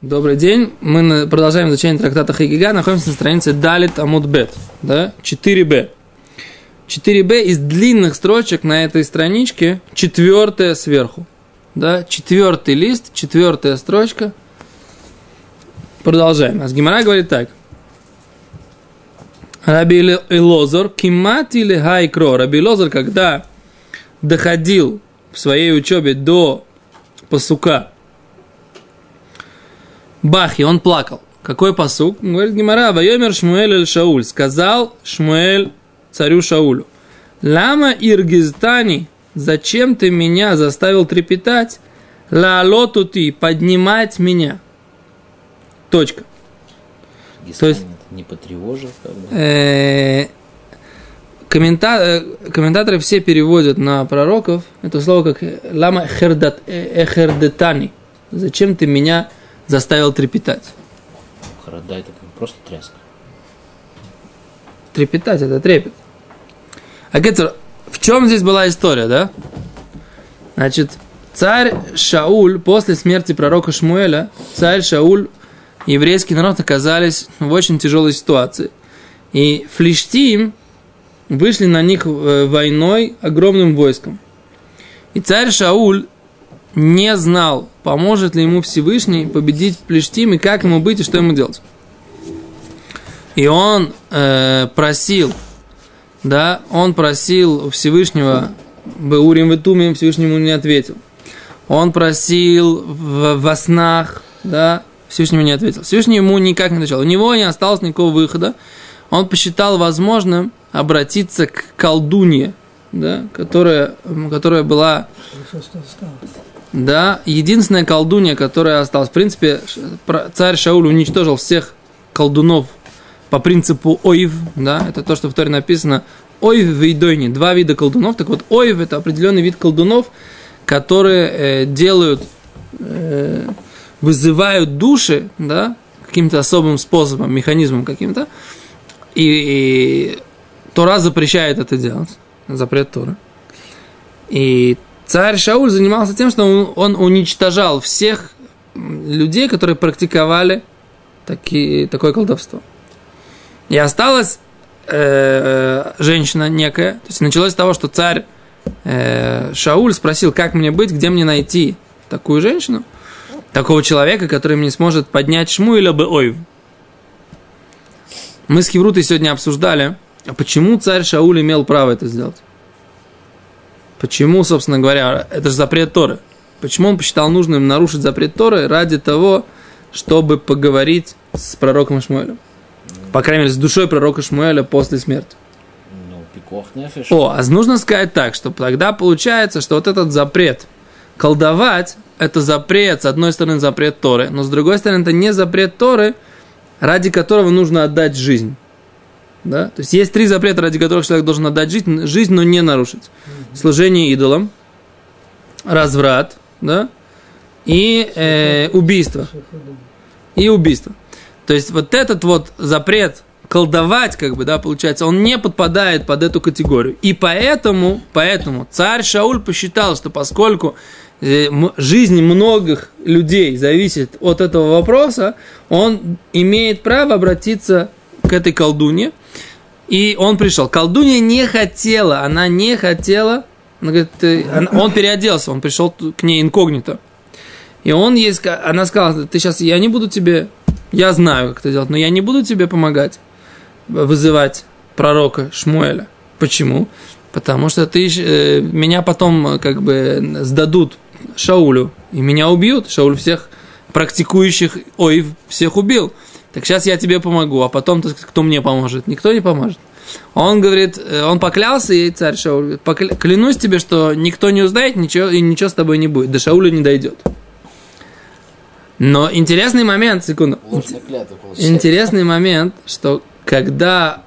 Добрый день. Мы продолжаем изучение трактата Хагига. Находимся на странице Далит Амудбет. Да? 4b. 4b из длинных строчек на этой страничке, четвертая сверху. Да? Четвертый лист, четвертая строчка. Продолжаем. Асгимара говорит так. Раби Лозор, кимат или хайкро. Раби Лозор, когда доходил в своей учебе до пасука, Бахи, он плакал. Какой посук? Говорит Гимара, Вайомер Шмуэль эль Шауль. Сказал Шмуэль царю Шаулю. Лама Иргизтани, зачем ты меня заставил трепетать? Лаалоту ты, поднимать меня. Точка. Если То есть- не потревожил, как бы. Э, коммента- э, комментаторы все переводят на пророков это слово как э, лама э, эхердетани. Зачем ты меня заставил трепетать? Хорода это просто тряска. Трепетать это трепет. А Гетер, в чем здесь была история, да? Значит, царь Шауль после смерти пророка Шмуэля, царь Шауль, еврейский народ оказались в очень тяжелой ситуации. И флиштим вышли на них э, войной огромным войском. И царь Шауль не знал, поможет ли ему Всевышний победить Плештим и как ему быть и что ему делать. И он э, просил, да, он просил у Всевышнего, Беурим Ветумим Всевышнему не ответил. Он просил в, во снах, да, Всевышнему не ответил. Всевышний ему никак не отвечал. У него не осталось никакого выхода. Он посчитал возможным обратиться к колдунье, да, которая, которая была да, единственная колдунья, которая осталась. В принципе, царь Шауль уничтожил всех колдунов по принципу ойв, да, это то, что в Торе написано, ойв вейдойни, два вида колдунов. Так вот, ойв это определенный вид колдунов, которые э, делают, э, вызывают души, да, каким-то особым способом, механизмом каким-то, и, и Тора запрещает это делать, запрет Тора. И царь Шауль занимался тем, что он, он уничтожал всех людей, которые практиковали таки, такое колдовство. И осталась э, женщина некая. То есть началось с того, что царь э, Шауль спросил, как мне быть, где мне найти такую женщину, такого человека, который мне сможет поднять шму или бы ойв. Мы с Хеврутой сегодня обсуждали, а почему царь Шауль имел право это сделать. Почему, собственно говоря, это же запрет Торы. Почему он посчитал нужным нарушить запрет Торы ради того, чтобы поговорить с пророком Шмуэлем? По крайней мере, с душой пророка Шмуэля после смерти. Ну. О, а нужно сказать так, что тогда получается, что вот этот запрет колдовать, это запрет, с одной стороны, запрет Торы, но с другой стороны, это не запрет Торы, ради которого нужно отдать жизнь. Да? То есть есть три запрета, ради которых человек должен отдать жизнь, жизнь но не нарушить. Служение идолам, разврат, да? и э, убийство. И убийство. То есть вот этот вот запрет колдовать, как бы, да, получается, он не подпадает под эту категорию. И поэтому, поэтому царь Шауль посчитал, что поскольку э, жизнь многих людей зависит от этого вопроса, он имеет право обратиться к этой колдуне. И он пришел. Колдунья не хотела, она не хотела. Она говорит, она- он переоделся, он пришел к ней инкогнито. И он ей, она сказала, ты сейчас, я не буду тебе, я знаю, как это делать, но я не буду тебе помогать вызывать пророка Шмуэля. Почему? Потому что ты, э, меня потом э, как бы сдадут Шаулю, и меня убьют. Шауль всех практикующих, ой, всех убил. Так сейчас я тебе помогу, а потом кто мне поможет? Никто не поможет. Он говорит, э, он поклялся ей, царь Шауль, «Покля- клянусь тебе, что никто не узнает, ничего, и ничего с тобой не будет. До Шауля не дойдет. Но интересный момент, секунду. Клятва. Интересный момент, что когда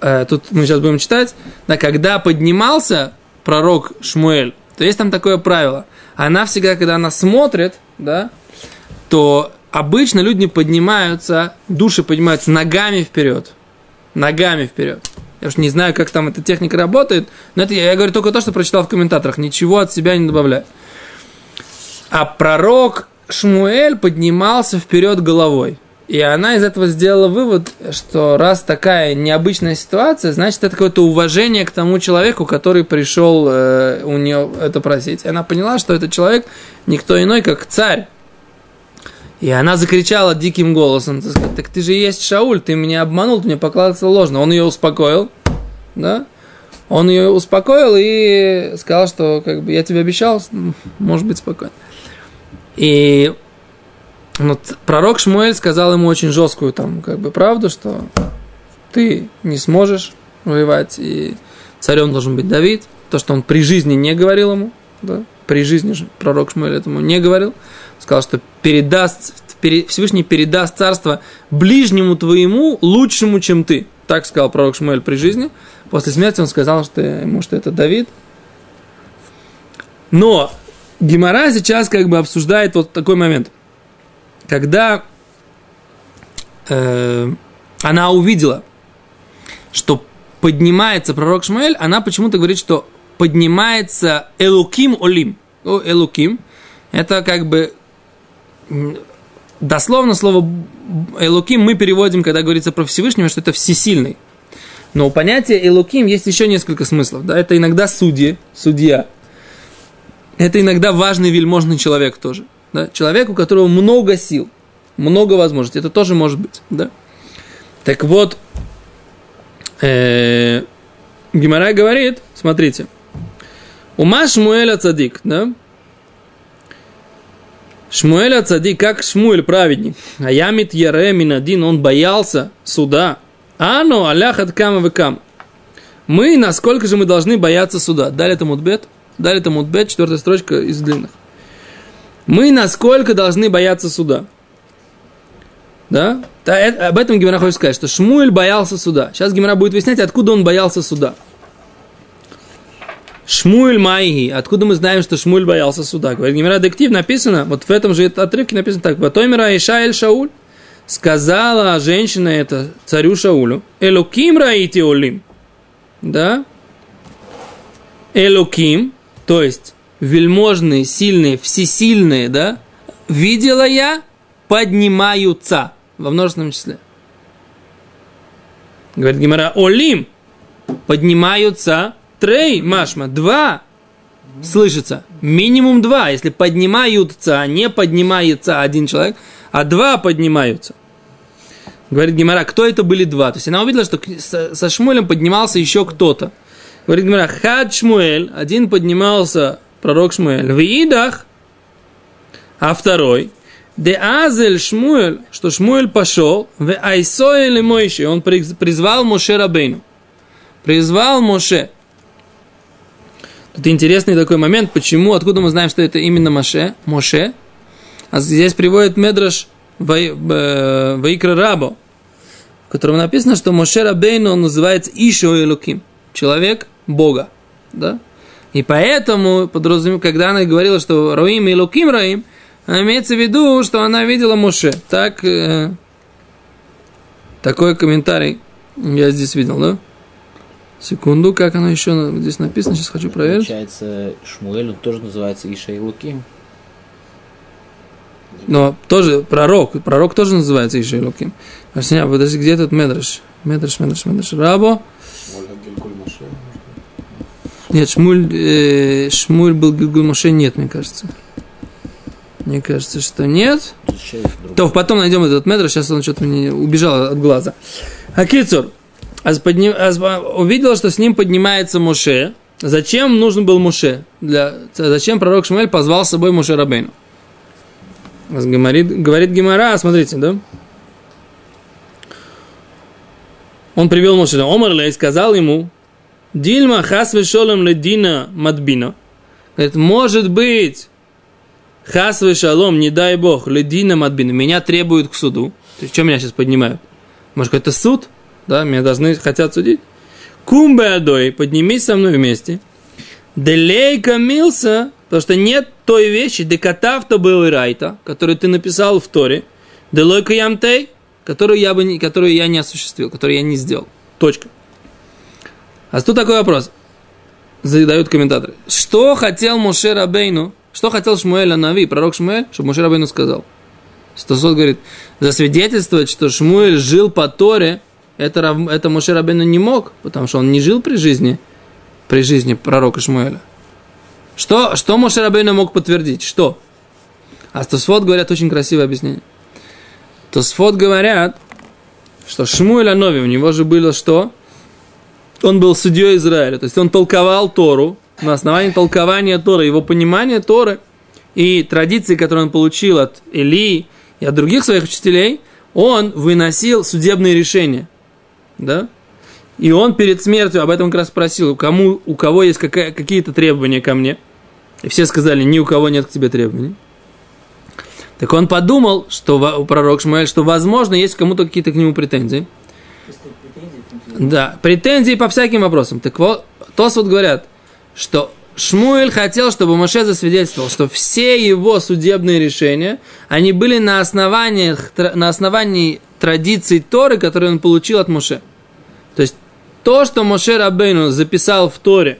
э, тут мы сейчас будем читать, да, когда поднимался пророк Шмуэль, то есть там такое правило. Она всегда, когда она смотрит, да, то обычно люди поднимаются, души поднимаются ногами вперед. Ногами вперед. Я уж не знаю, как там эта техника работает, но это я, я говорю только то, что прочитал в комментаторах. Ничего от себя не добавляю. А пророк Шмуэль поднимался вперед головой. И она из этого сделала вывод, что раз такая необычная ситуация, значит, это какое-то уважение к тому человеку, который пришел э, у нее это просить. И она поняла, что этот человек никто иной, как царь. И она закричала диким голосом, так, ты же есть Шауль, ты меня обманул, ты мне покладывался ложно. Он ее успокоил, да? Он ее успокоил и сказал, что как бы я тебе обещал, может быть спокойно. И ну, пророк Шмуэль сказал ему очень жесткую там, как бы, правду, что ты не сможешь воевать, и царем должен быть Давид. То, что он при жизни не говорил ему, да, при жизни пророк Шмуэль этому не говорил. Сказал, что передаст, Всевышний передаст царство ближнему твоему, лучшему, чем ты. Так сказал пророк Шмуэль при жизни. После смерти он сказал, что ему, что это Давид. Но Гимара сейчас как бы обсуждает вот такой момент – когда э, она увидела, что поднимается пророк Шмуэль, она почему-то говорит, что поднимается Элуким Олим. Элуким. Это как бы дословно слово Элуким мы переводим, когда говорится про Всевышнего, что это всесильный. Но у понятия Элуким есть еще несколько смыслов. Да? Это иногда судьи, судья. Это иногда важный вельможный человек тоже. Да? Человек, у которого много сил, много возможностей. Это тоже может быть. Да? Так вот, э, Гимарай говорит, смотрите, Ума Шмуэля Цадик, да? Шмуэля Цадик, как Шмуэль праведник. А Ямит Яре Минадин, он боялся суда. А ну, Алях от Кама Кам. Мы, насколько же мы должны бояться суда? Дали это мудбет? Дали это мудбет, четвертая строчка из длинных. Мы насколько должны бояться суда? Да? Об этом Гимара хочет сказать, что Шмуэль боялся суда. Сейчас Гимара будет выяснять, откуда он боялся суда. Шмуэль Майги. Откуда мы знаем, что Шмуэль боялся суда? Говорит, Гимара Дектив написано, вот в этом же отрывке написано так. Ватоймера Иша Эль Шауль. Сказала женщина это царю Шаулю. Элоким раити олим. Да? Элоким, то есть вельможные, сильные, всесильные, да, видела я, поднимаются во множественном числе. Говорит Гимара, Олим, поднимаются трей, машма, два, слышится, минимум два, если поднимаются, а не поднимается один человек, а два поднимаются. Говорит Гимара, кто это были два? То есть она увидела, что со Шмуэлем поднимался еще кто-то. Говорит Гимара, Хад Шмуэль, один поднимался пророк Шмуэль, в Идах, а второй, Де Азель Шмуэль, что Шмуэль пошел, в Айсоэль Мойши, он призвал Моше Рабейну. Призвал Моше. Тут интересный такой момент, почему, откуда мы знаем, что это именно Моше, Моше. А здесь приводит Медраш Ваикра Рабо, в котором написано, что Моше Рабейну он называется Ишо Элуким, человек Бога. Да? И поэтому, подразумеваю, когда она говорила, что Роим и Луким Раим, имеется в виду, что она видела Моше. Так, э, такой комментарий я здесь видел, да? Секунду, как оно еще здесь написано, сейчас хочу проверить. Получается, Шмуэль тоже называется Иша и Луким. Но тоже пророк, пророк тоже называется Иша и Луким. Подожди, где этот Медраш? Медраш, Медраш, Медраш. Рабо. Нет, Шмуль, э, Шмуль был Гилгуль Моше, нет, мне кажется. Мне кажется, что нет. То потом найдем этот метр, сейчас он что-то мне убежал от глаза. Акицур. Аз подним, аз увидел, что с ним поднимается Моше. Зачем нужен был Моше? Для, зачем пророк Шмуэль позвал с собой Моше Рабейну? Говорит, говорит Гимара, смотрите, да? Он привел Моше. Омар Лей сказал ему, Дильма хас вешолем ледина мадбина. Говорит, может быть, хас шалом, не дай бог, ледина мадбина, меня требуют к суду. То есть, что меня сейчас поднимают? Может, это суд? Да, меня должны, хотят судить. Кумбе адой, поднимись со мной вместе. Делей камился, потому что нет той вещи, декатав то был и райта, которую ты написал в Торе. Делой каямтей, которую я, бы не, которую я не осуществил, которую я не сделал. Точка. А тут такой вопрос. Задают комментаторы. Что хотел Моше Рабейну, Что хотел Шмуэль Анави, пророк Шмуэль, чтобы Моше Рабейну сказал? Стасот говорит, засвидетельствовать, что Шмуэль жил по Торе, это, это Моше Рабейну не мог, потому что он не жил при жизни, при жизни пророка Шмуэля. Что, что Моше Рабейну мог подтвердить? Что? А Тосфот говорят очень красивое объяснение. Тосфот говорят, что Шмуэль Анови, у него же было что? Он был судьей Израиля, то есть он толковал Тору, на основании толкования Торы, его понимания Торы и традиции, которые он получил от Илии и от других своих учителей, он выносил судебные решения. Да? И он перед смертью об этом как раз спросил, кому, у кого есть какая, какие-то требования ко мне. И все сказали, ни у кого нет к тебе требований. Так он подумал, что пророк Шмуэль, что возможно есть кому-то какие-то к нему претензии. Да, претензии по всяким вопросам. Так вот, Тос вот говорят, что Шмуэль хотел, чтобы Моше засвидетельствовал, что все его судебные решения, они были на, основаниях, на основании традиций Торы, которые он получил от Моше. То есть то, что Моше Рабейну записал в Торе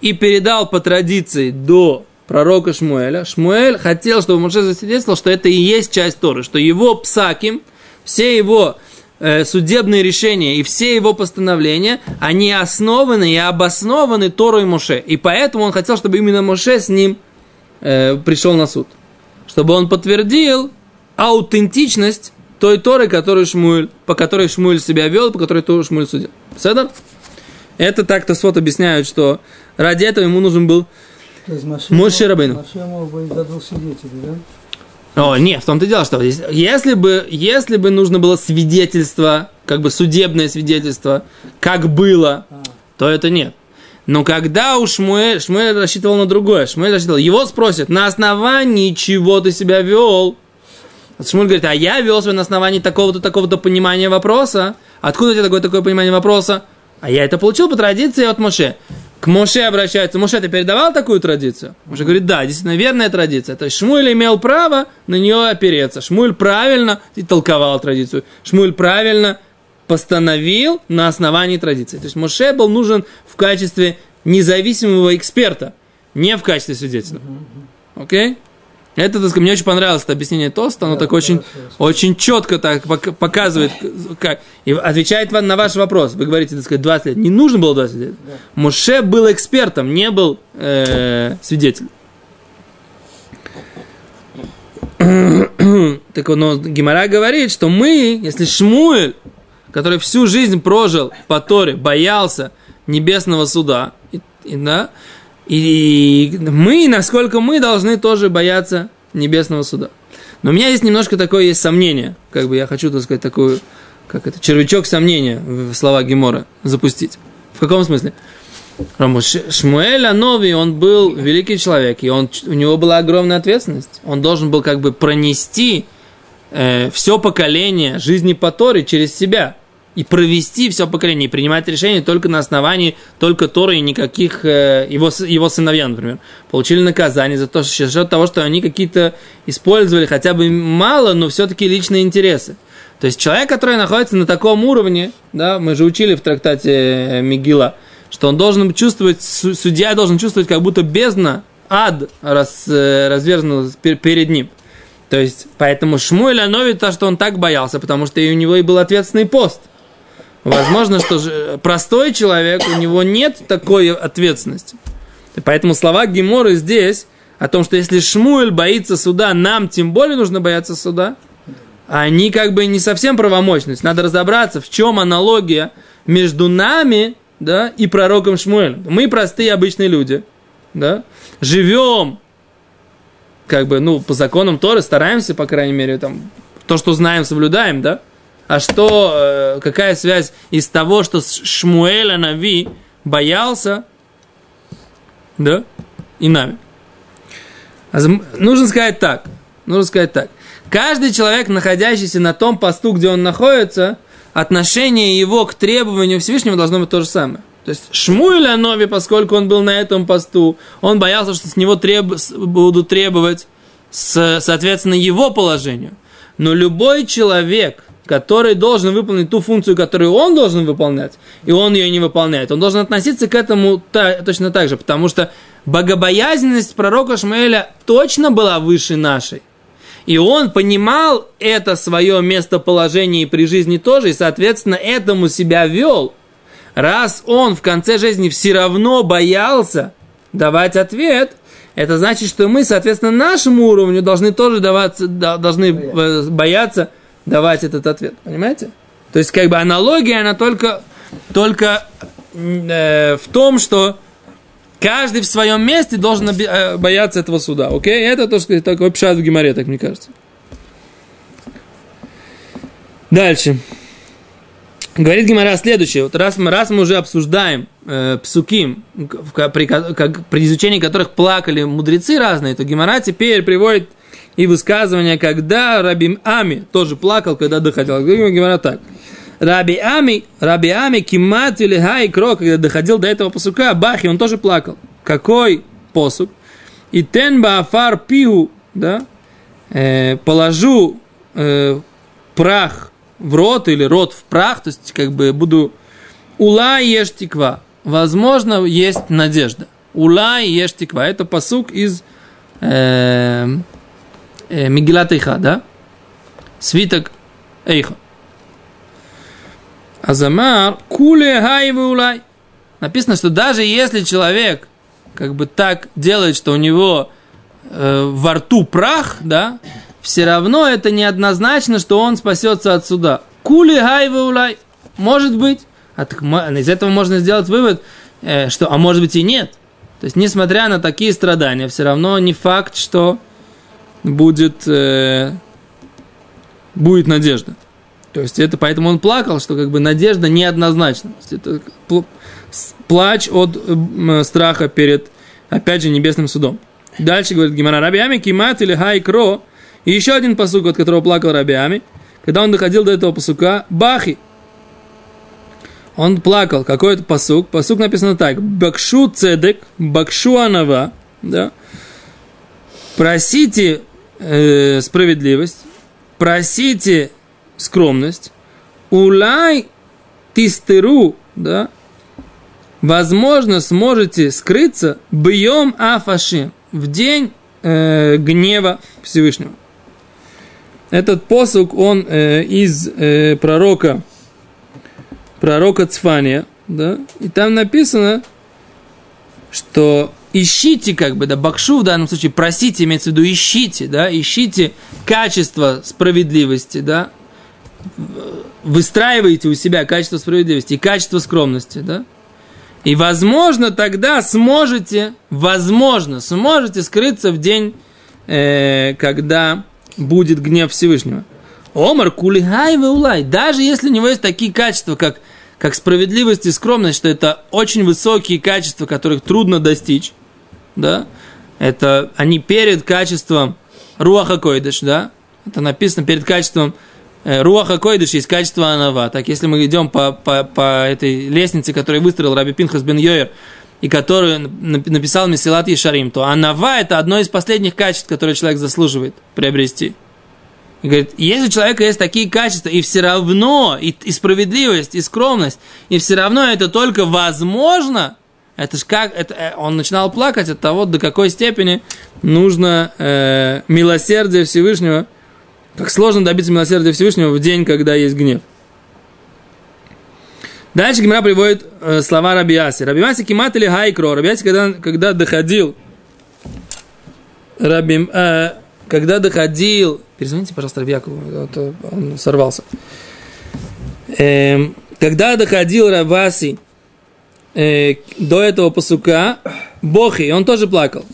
и передал по традиции до пророка Шмуэля, Шмуэль хотел, чтобы Моше засвидетельствовал, что это и есть часть Торы, что его псаким, все его э, судебные решения и все его постановления, они основаны и обоснованы Торой Моше. И поэтому он хотел, чтобы именно Моше с ним э, пришел на суд. Чтобы он подтвердил аутентичность той Торы, которую Шмуэль, по которой Шмуэль себя вел, по которой Тору Шмуэль судил. Седа? Это так-то свод объясняют, что ради этого ему нужен был Моше Рабейну. О, нет, в том-то дело, что если бы, если бы нужно было свидетельство, как бы судебное свидетельство, как было, а. то это нет. Но когда у Шмуэль, Шмуэль рассчитывал на другое, Шмуэль рассчитывал, его спросят, на основании чего ты себя вел? Шмуэль говорит, а я вел себя на основании такого-то, такого-то понимания вопроса. Откуда у тебя такое, такое понимание вопроса? А я это получил по традиции от Моше к Моше обращается, Моше, ты передавал такую традицию? Моше говорит, да, действительно, верная традиция. То есть Шмуль имел право на нее опереться. Шмуль правильно толковал традицию. Шмуль правильно постановил на основании традиции. То есть Моше был нужен в качестве независимого эксперта, не в качестве свидетеля. Окей? Okay? Это, так сказать, мне очень понравилось это объяснение Тоста, оно да, так очень, очень четко так показывает, как. И отвечает вам на ваш вопрос. Вы говорите, так сказать, 20 лет. Не нужно было 20 лет. Да. Муше был экспертом, не был э, свидетелем. так вот, но Гимара говорит, что мы, если Шмуэль, который всю жизнь прожил по Торе, боялся небесного суда, и, и, да, и мы, насколько мы должны тоже бояться небесного суда. Но у меня есть немножко такое есть сомнение, как бы я хочу, так сказать, такую, как это, червячок сомнения в слова Гемора запустить. В каком смысле? Шмуэль Анови, он был великий человек, и он, у него была огромная ответственность. Он должен был как бы пронести э, все поколение жизни по Торе через себя и провести все поколение, и принимать решения только на основании только Торы и никаких э, его, его сыновья, например, получили наказание за то, что счет того, что они какие-то использовали хотя бы мало, но все-таки личные интересы. То есть человек, который находится на таком уровне, да, мы же учили в трактате э, Мигила, что он должен чувствовать, судья должен чувствовать, как будто бездна, ад раз, э, разверзнулась перед ним. То есть, поэтому Шмуэль Анови то, что он так боялся, потому что и у него и был ответственный пост – Возможно, что простой человек, у него нет такой ответственности. Поэтому слова Геморы здесь о том, что если Шмуэль боится суда, нам тем более нужно бояться суда, они как бы не совсем правомочность. Надо разобраться, в чем аналогия между нами да, и пророком Шмуэлем. Мы простые обычные люди, да, живем как бы, ну, по законам Торы, стараемся, по крайней мере, там, то, что знаем, соблюдаем, да, а что, э, какая связь из того, что Шмуэль Анави боялся, да, и нами? Нужно сказать так, нужно сказать так. Каждый человек, находящийся на том посту, где он находится, отношение его к требованию Всевышнего должно быть то же самое. То есть Шмуэль Анови, поскольку он был на этом посту, он боялся, что с него треб... будут требовать с, соответственно, его положению. Но любой человек, который должен выполнить ту функцию, которую он должен выполнять, и он ее не выполняет. Он должен относиться к этому та, точно так же, потому что богобоязненность пророка Шмуэля точно была выше нашей. И он понимал это свое местоположение при жизни тоже, и, соответственно, этому себя вел. Раз он в конце жизни все равно боялся давать ответ, это значит, что мы, соответственно, нашему уровню должны тоже даваться, должны бояться давать этот ответ. Понимаете? То есть, как бы аналогия, она только, только э, в том, что каждый в своем месте должен э, бояться этого суда. Окей? Это, то, что такой пшат в геморе, так мне кажется. Дальше. Говорит Гимара следующее. Вот раз, мы, раз мы уже обсуждаем э, псуким, при, как, при изучении которых плакали мудрецы разные, то Гимара теперь приводит и высказывание, когда Раби Ами тоже плакал, когда доходил. Гимара так. Раби Ами, Раби Ами, Кимат или Хай Кро, когда доходил до этого посука, Бахи, он тоже плакал. Какой посук? И тен баафар пиу, да, э, положу э, прах в рот или рот в прах, то есть как бы буду ула ешь тиква. Возможно, есть надежда. Ула ешь тиква. Это посук из э, э, Мигилат Эйха, да? Свиток Эйха. Азамар куле хай улай. Написано, что даже если человек как бы так делает, что у него э, во рту прах, да, все равно это неоднозначно, что он спасется от суда. Кули хай улай. Может быть. А так, из этого можно сделать вывод, э, что, а может быть и нет. То есть, несмотря на такие страдания, все равно не факт, что будет, э, будет надежда. То есть это поэтому он плакал, что как бы надежда неоднозначна. Это плач от э, страха перед, опять же, небесным судом. Дальше говорит Гимара Рабиами, Кимат или Хайкро. И еще один посук, от которого плакал Рабиами. Когда он доходил до этого посука, Бахи. Он плакал. Какой это посук? Посук написано так. Бакшу цедек, бакшу анава. Да? Просите э, справедливость, просите скромность, улай тистеру, да, возможно, сможете скрыться бьем афаши в день э, гнева Всевышнего. Этот посук, он э, из э, пророка, пророка Цфания, да, и там написано, что ищите, как бы, да, бакшу в данном случае, просите, имеется в виду, ищите, да, ищите качество справедливости, да, выстраиваете у себя качество справедливости и качество скромности, да, и, возможно, тогда сможете, возможно, сможете скрыться в день, э, когда будет гнев Всевышнего. Омар кулихай улай. Даже если у него есть такие качества, как, как справедливость и скромность, что это очень высокие качества, которых трудно достичь, да, это они перед качеством руаха койдыш, да, это написано перед качеством э, руаха койдыш есть качество анава. Так, если мы идем по, по, по этой лестнице, которую выстроил Раби Пинхас бен Йоер, и которую написал Месилат Ешарим, то анава это одно из последних качеств, которые человек заслуживает приобрести. И говорит, если у человека есть такие качества, и все равно, и, и справедливость, и скромность, и все равно это только возможно, это ж как, это, э, он начинал плакать от того, до какой степени нужно э, милосердие Всевышнего, как сложно добиться милосердия Всевышнего в день, когда есть гнев. Дальше Гимра приводит э, слова Рабиаси. Рабиаси кимат или хайкро. Рабиаси, когда, когда доходил, Раби, э, когда доходил, перезвоните, пожалуйста, Рабьякову, а он сорвался. Э, когда доходил Рабаси э, до этого посука Бохи, он тоже плакал.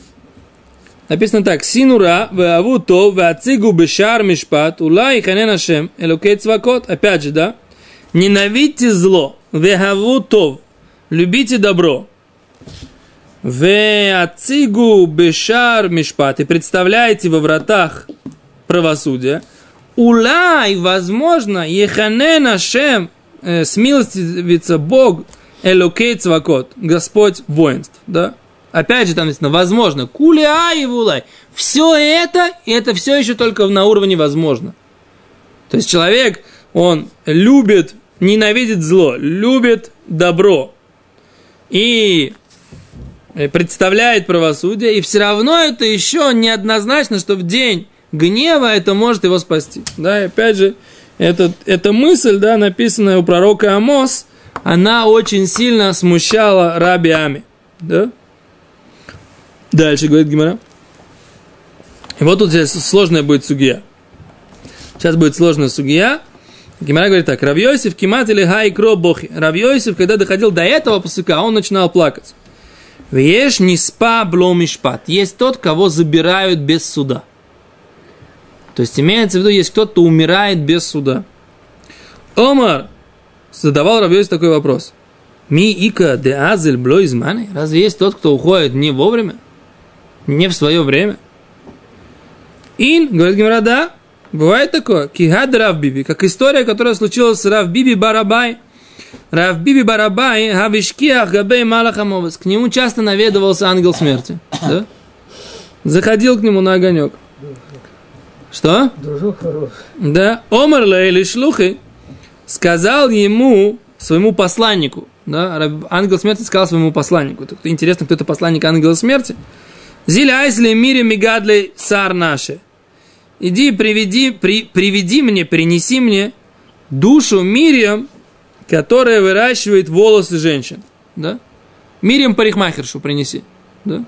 Написано так. Синура, веаву то, веацигу бешар мишпат, улай ханен ашем, элокей цвакот. Опять же, да? Ненавидьте зло, веаву то, любите добро. Веацигу бешар мишпат. И представляете во вратах правосудия. Улай, возможно, еханен ашем, э, смилостивится Бог, Элокей Цвакот, Господь воинств, да? Опять же там написано, возможно, куля и вулай. Все это, и это все еще только на уровне возможно. То есть человек, он любит, ненавидит зло, любит добро. И э, представляет правосудие, и все равно это еще неоднозначно, что в день гнева это может его спасти. Да, и опять же, этот, эта мысль, да, написанная у пророка Амос, она очень сильно смущала Раби Ами. Да? Дальше говорит Гимара. И вот тут здесь сложная будет сугия. Сейчас будет сложная сугия. Гимара говорит так. Равьосиф кимат или хай кро бохи. Равьосиф, когда доходил до этого посыка, он начинал плакать. Веш не спа бломишпат. Есть тот, кого забирают без суда. То есть имеется в виду, есть кто-то, кто умирает без суда. Омар задавал Равьёс такой вопрос. Ми ика де азель бло из маны? Разве есть тот, кто уходит не вовремя? Не в свое время? Ин, говорит Гимара, да, бывает такое. Кигад Рав Биби, как история, которая случилась с Рав Биби Барабай. Рав Биби Барабай, Хавишкиах Габей Малахамовас. К нему часто наведывался ангел смерти. Да? Заходил к нему на огонек. Что? Дружок хороший. Да. Омар или шлухи сказал ему, своему посланнику, да, ангел смерти сказал своему посланнику. Так, интересно, кто это посланник ангела смерти? Зиля айсли мире мигадли сар наши. Иди, приведи, при, приведи мне, принеси мне душу Мириам, которая выращивает волосы женщин. Да? Мириам парикмахершу принеси. Да?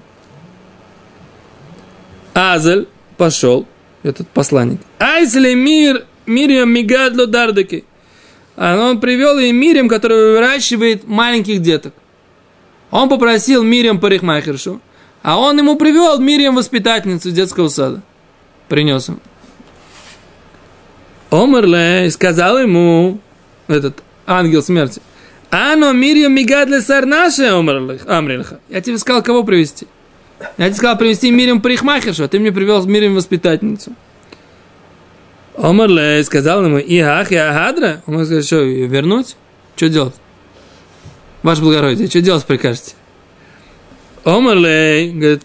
Азель пошел, этот посланник. Айсли мир, Мириам мигадло дардаки. Он привел ей Мириам, которая выращивает маленьких деток. Он попросил Мириам парикмахершу, а он ему привел Мириам воспитательницу детского сада. Принес им. Омерле сказал ему этот ангел смерти. Ано Мириам мигадле сарнаше Амрилха. Я тебе сказал, кого привести. Я тебе сказал привести Мириам парикмахершу, а ты мне привел Мириам воспитательницу. Омерле сказал ему, и ах, я хадра. Он сказал, что, ее вернуть? Что делать? Ваше благородие, что делать прикажете? Омерле, говорит,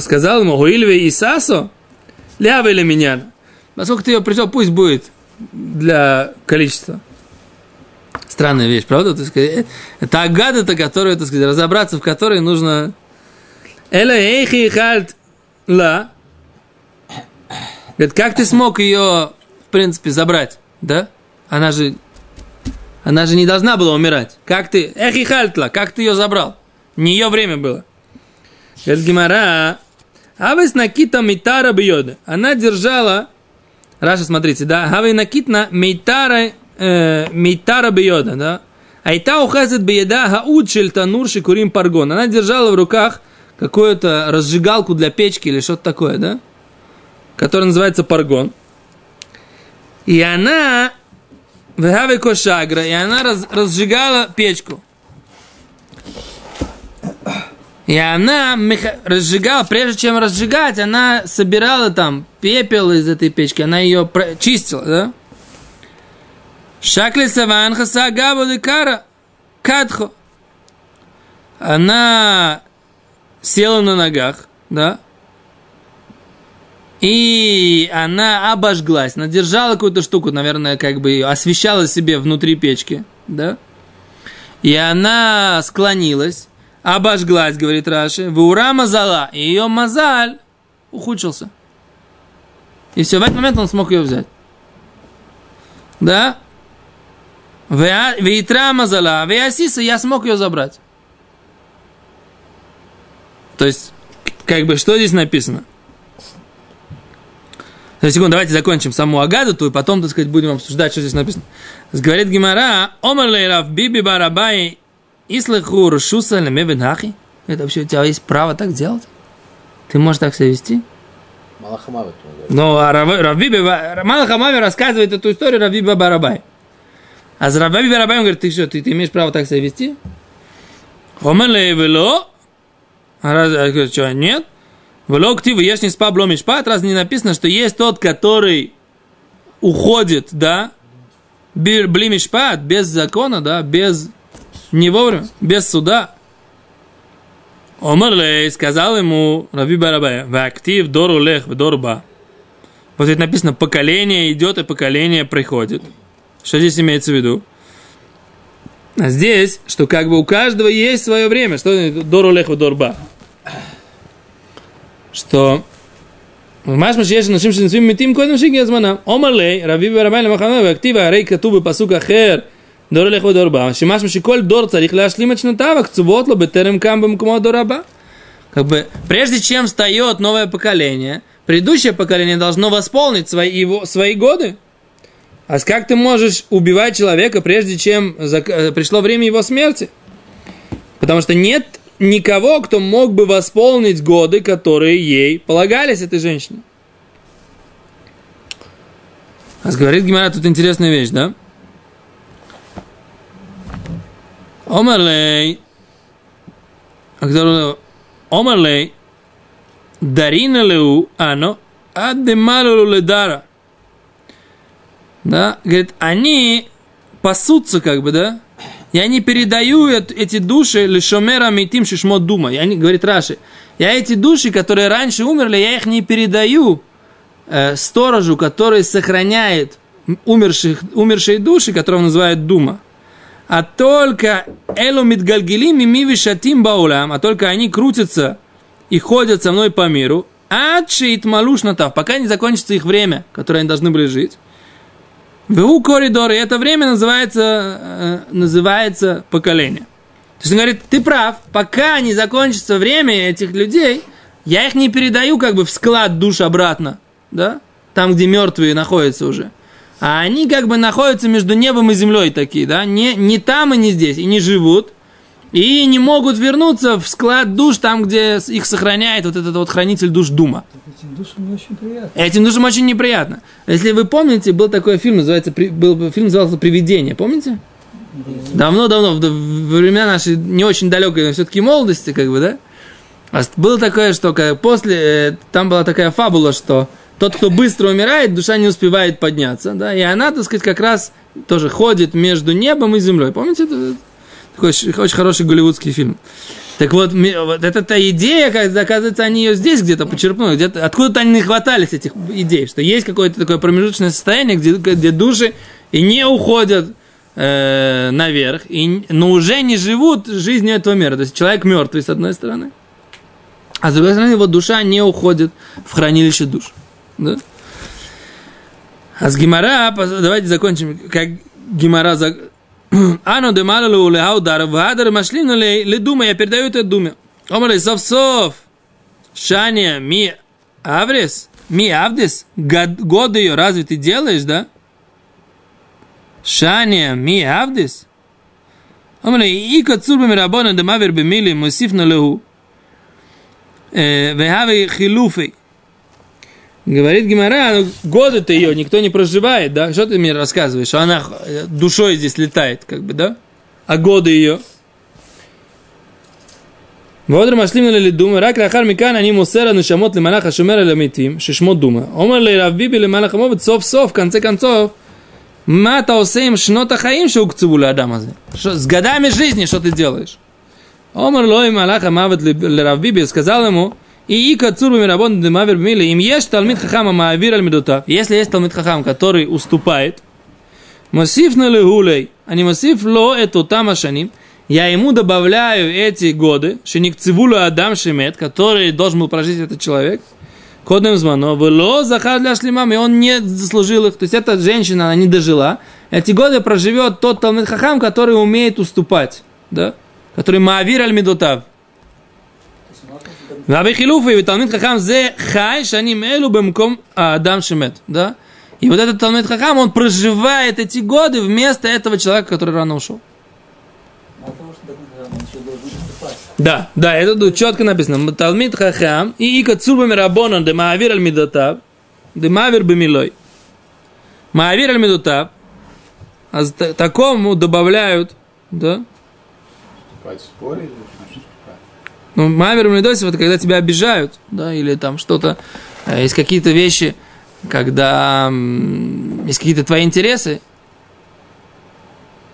сказал ему, Хуильве и Сасо, лява или меня. Поскольку ты ее пришел, пусть будет для количества. Странная вещь, правда? Так сказать, это агада-то, которую, так сказать, разобраться в которой нужно... Эла эйхи хальт ла. Говорит, как ты смог ее, в принципе, забрать? Да? Она же... Она же не должна была умирать. Как ты... Эхи хальтла, как ты ее забрал? Не ее время было. Говорит, Гимара, Авес накита митара бьёда. Она держала, Раша, смотрите, да, Авес накитна митара, э, митара бьёда, да. Айта ухазет бьеда хауд шельтанур шикурим паргон. Она держала в руках какую-то разжигалку для печки или что-то такое, да, которая называется паргон. И она в кошагра, и она раз, разжигала печку. И она разжигала, прежде чем разжигать, она собирала там пепел из этой печки, она ее чистила, да? Шакли саван хаса габу кара кадхо. Она села на ногах, да? И она обожглась, она держала какую-то штуку, наверное, как бы освещала себе внутри печки, да? И она склонилась, обожглась, говорит Раши, в ура мазала, и ее мазаль ухудшился. И все, в этот момент он смог ее взять. Да? Вейтра мазала, веасиса, я смог ее забрать. То есть, как бы, что здесь написано? За секунду, давайте закончим саму Агаду, то и потом, так сказать, будем обсуждать, что здесь написано. Говорит Гимара, Омар Лейрав Биби Барабай Ислаху Рушуса Лемевен Хахи. Это вообще у тебя есть право так делать? Ты можешь так себя вести? Говорит. Ну, а Рав- Равиби, Малахамави рассказывает эту историю Равиби Барабай. А за Равиби Барабай он говорит, ты что, ты, ты имеешь право так себя вести? Омар Лейвело. А раз, а что, нет? Вело ктиву, ешь не спа блом мишпат, раз не написано, что есть тот, который уходит, да, бир- бли мишпат, без закона, да, без, не вовремя, без суда. Омарлей сказал ему Рави Барабая, в актив дору лех, в дорба. Вот здесь написано, поколение идет и поколение приходит. Что здесь имеется в виду? А здесь, что как бы у каждого есть свое время. Что дору леху дорба Что ממש מה שיש אנשים שנשואים מתים קודם שהגיע זמנם. עומר לי, רבי ורבי למחנה והכתיב הרי כתוב בפסוק אחר, דור הולך ודור בא, שמשמע שכל דור צריך להשלים את שנותיו הקצובות לו בטרם קם במקומו הדור הבא. Как бы, прежде чем встает новое поколение, предыдущее поколение должно восполнить свои, его, свои годы. А как ты можешь убивать человека, прежде чем зак- пришло время его смерти? Потому что нет никого, кто мог бы восполнить годы, которые ей полагались этой женщине. А говорит Гимара тут интересная вещь, да? Омарлей. Омарлей. Дарина леу ано. Аддемалу ледара. Да, говорит, они пасутся как бы, да, я не передаю эти души лишомера митим шишмот дума. Я не, говорит Раши, я эти души, которые раньше умерли, я их не передаю э, сторожу, который сохраняет умерших, умершие души, которого называют дума. А только элу мидгальгелим и миви баулам, а только они крутятся и ходят со мной по миру, адшит малушнатав, пока не закончится их время, которое они должны были жить. Ву коридор, и это время называется, э, называется поколение. То есть он говорит, ты прав, пока не закончится время этих людей, я их не передаю как бы в склад душ обратно, да, там, где мертвые находятся уже. А они как бы находятся между небом и землей такие, да, не, не там и не здесь, и не живут, и не могут вернуться в склад душ, там, где их сохраняет вот этот вот хранитель душ Дума. Этим душам очень приятно. Этим душам очень неприятно. Если вы помните, был такой фильм, называется, был фильм назывался «Привидение», помните? Давно-давно, в времена нашей не очень далекой, но все-таки молодости, как бы, да? А было такое, что после, э, там была такая фабула, что тот, кто быстро умирает, душа не успевает подняться, да, и она, так сказать, как раз тоже ходит между небом и землей. Помните это? Такой очень хороший голливудский фильм. Так вот, вот эта идея, как оказывается, они ее здесь где-то почерпнули, где-то, откуда-то они нахватались этих идей, что есть какое-то такое промежуточное состояние, где, где души и не уходят э, наверх, и, но уже не живут жизнью этого мира. То есть человек мертвый, с одной стороны, а с другой стороны, его душа не уходит в хранилище душ. Да? А с Гимара, давайте закончим, как Гимара Ано де малалу лехаудар, вадар машлину ледума, я передаю это думе. Омали, сов-сов, Шания, ми аврес, ми авдес, годы ее разве ты делаешь, да? Шания, ми авдес. Омали, и кацур бемирабона демавер бемили, мусифна леху. Вехави хилуфей. Говорит Гимара, ну, годы-то ее никто не проживает, да? Что ты мне рассказываешь? Что она душой здесь летает, как бы, да? А годы ее? ועוד משלים לדומה, רק לאחר מכאן אני מוסר הנשמות למלאך השומר על המתים, ששמו דומה. אומר לרב ביבי למלאך המוות, סוף סוף, קנצי קנצוף, מה אתה עושה עם שנות החיים שהוקצבו לאדם הזה? с годами жизни, что ты делаешь? אומר לו עם מלאך המוות לרב ביבי, сказал ему, и ика цуру мирабон демавер мили, им есть талмит хахама маавир аль медута. Если есть талмит хахам, который уступает, масиф на легулей, а не масиф ло эту тамашаним, я ему добавляю эти годы, шеник цивулу адам шемет, который должен был прожить этот человек, кодным звано, вело захар для шлимам, и он не заслужил их. То есть эта женщина, она не дожила. Эти годы проживет тот Талмит Хахам, который умеет уступать, да? который маавир аль медутав. והרבי חילופי ותלמיד חכם זה חי שנים אלו במקום האדם שמת, да? И вот этот Талмит Хахам, он проживает эти годы вместо этого человека, который рано ушел. Да, да, это тут четко написано. Талмит Хахам и Ика Цурба Мирабонан де Маавир Аль Мидотав, де Маавир Бемилой. Маавир Аль Мидотав, а такому добавляют, да? Вступать в споре или Ну, мамер медосив, это когда тебя обижают, да, или там что-то, э, есть какие-то вещи, когда есть какие-то твои интересы,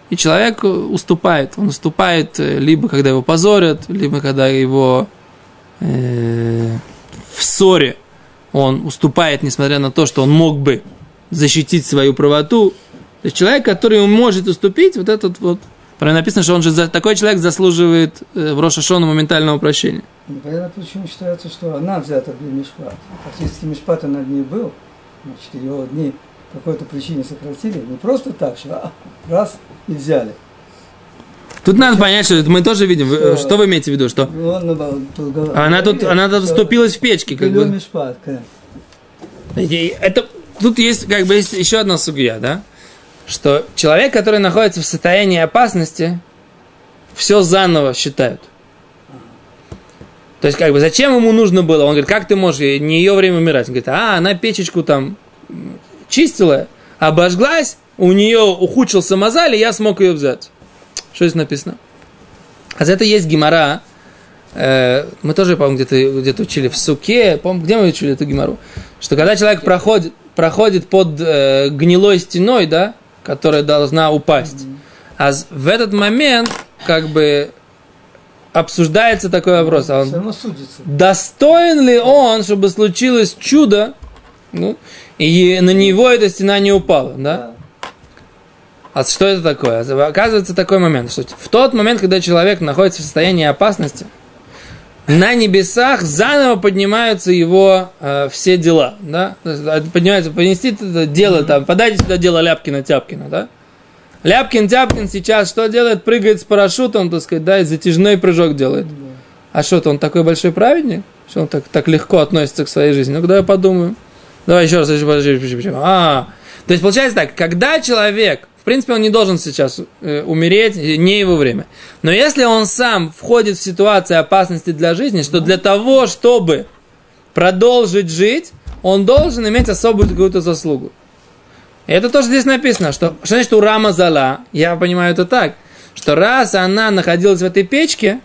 и человек уступает. Он уступает э, либо когда его позорят, либо когда его э, в ссоре он уступает, несмотря на то, что он мог бы защитить свою правоту. То есть человек, который может уступить, вот этот вот Про написано, что он же за, такой человек заслуживает э, в Рошашону моментального прощения. Непонятно, почему считается, что она взята для Мишпат. Фактически Мишпат над ней был, значит, его дни по какой-то причине сократили. Не просто так, что а, раз и взяли. Тут надо понять, что мы тоже видим. Вы- Что? Что вы имеете в виду? Что Ну, ну, она тут, она тут что ступилась в печке, как бы. Это, тут есть как бы есть еще одна судья, да? Что человек, который находится в состоянии опасности, все заново считают. То есть, как бы, зачем ему нужно было? Он говорит, как ты можешь, не ее время умирать? Он говорит, а, она печечку там чистила, обожглась, у нее ухудшился мозаль, и я смог ее взять. Что здесь написано? А за это есть гемора. Э, мы тоже, по-моему, где-то, где-то учили в суке. По-моему, где мы учили эту гемору? Что когда человек проходит, проходит под э, гнилой стеной, да, которая должна упасть, а в этот момент, как бы, обсуждается такой вопрос. А он достоин ли он, чтобы случилось чудо, ну, и на него эта стена не упала, да? А что это такое? Оказывается такой момент, что в тот момент, когда человек находится в состоянии опасности, на небесах заново поднимаются его э, все дела, да? Э, Поднимаются, понести это дело, там, подайте сюда дело Ляпкина-Тяпкина, да? Ляпкин-Тяпкин сейчас что делает? Прыгает с парашютом, так сказать, да, и затяжной прыжок делает. А что-то он такой большой праведник? Что он так, так легко относится к своей жизни? Ну-ка, давай подумаем. Давай еще раз. подожди, подожди, подожди, подожди. А, то есть получается так, когда человек, в принципе, он не должен сейчас э, умереть, не его время. Но если он сам входит в ситуацию опасности для жизни, что для того, чтобы продолжить жить, он должен иметь особую какую-то заслугу. И это тоже здесь написано, что, что значит урама зала? Я понимаю это так, что раз она находилась в этой печке,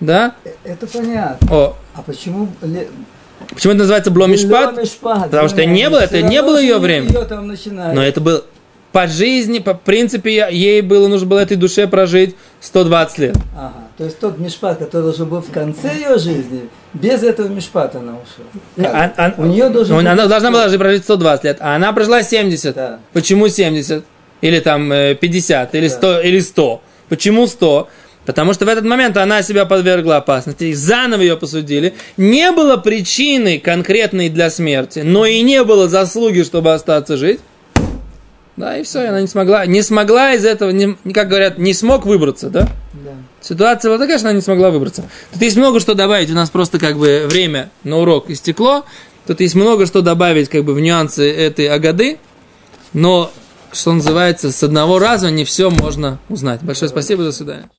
да, Э, Это понятно. о, А почему... почему это называется Мишпат, Потому что не было, это не было не время. Но это был по жизни, по принципе, ей было нужно было этой душе прожить 120 лет. Ага. То есть тот Мишпат, который должен был в конце ее жизни, без этого Мишпата она ушла. А- а- У нее должен Ну, быть она должна была же прожить 120 лет, а она прожила 70. Да. Почему 70? Или там э, 50, или Да. 100, или 100. Почему 100? Потому что в этот момент она себя подвергла опасности, и заново ее посудили. Не было причины конкретной для смерти, но и не было заслуги, чтобы остаться жить. Да, и все, она не смогла, не смогла из этого, не, как говорят, не смог выбраться, да? Да. Ситуация была такая, что она не смогла выбраться. Тут есть много что добавить. У нас просто как бы время на урок истекло. Тут есть много что добавить как бы в нюансы этой агады. Но, что называется, с одного раза не все можно узнать. Большое спасибо, до свидания.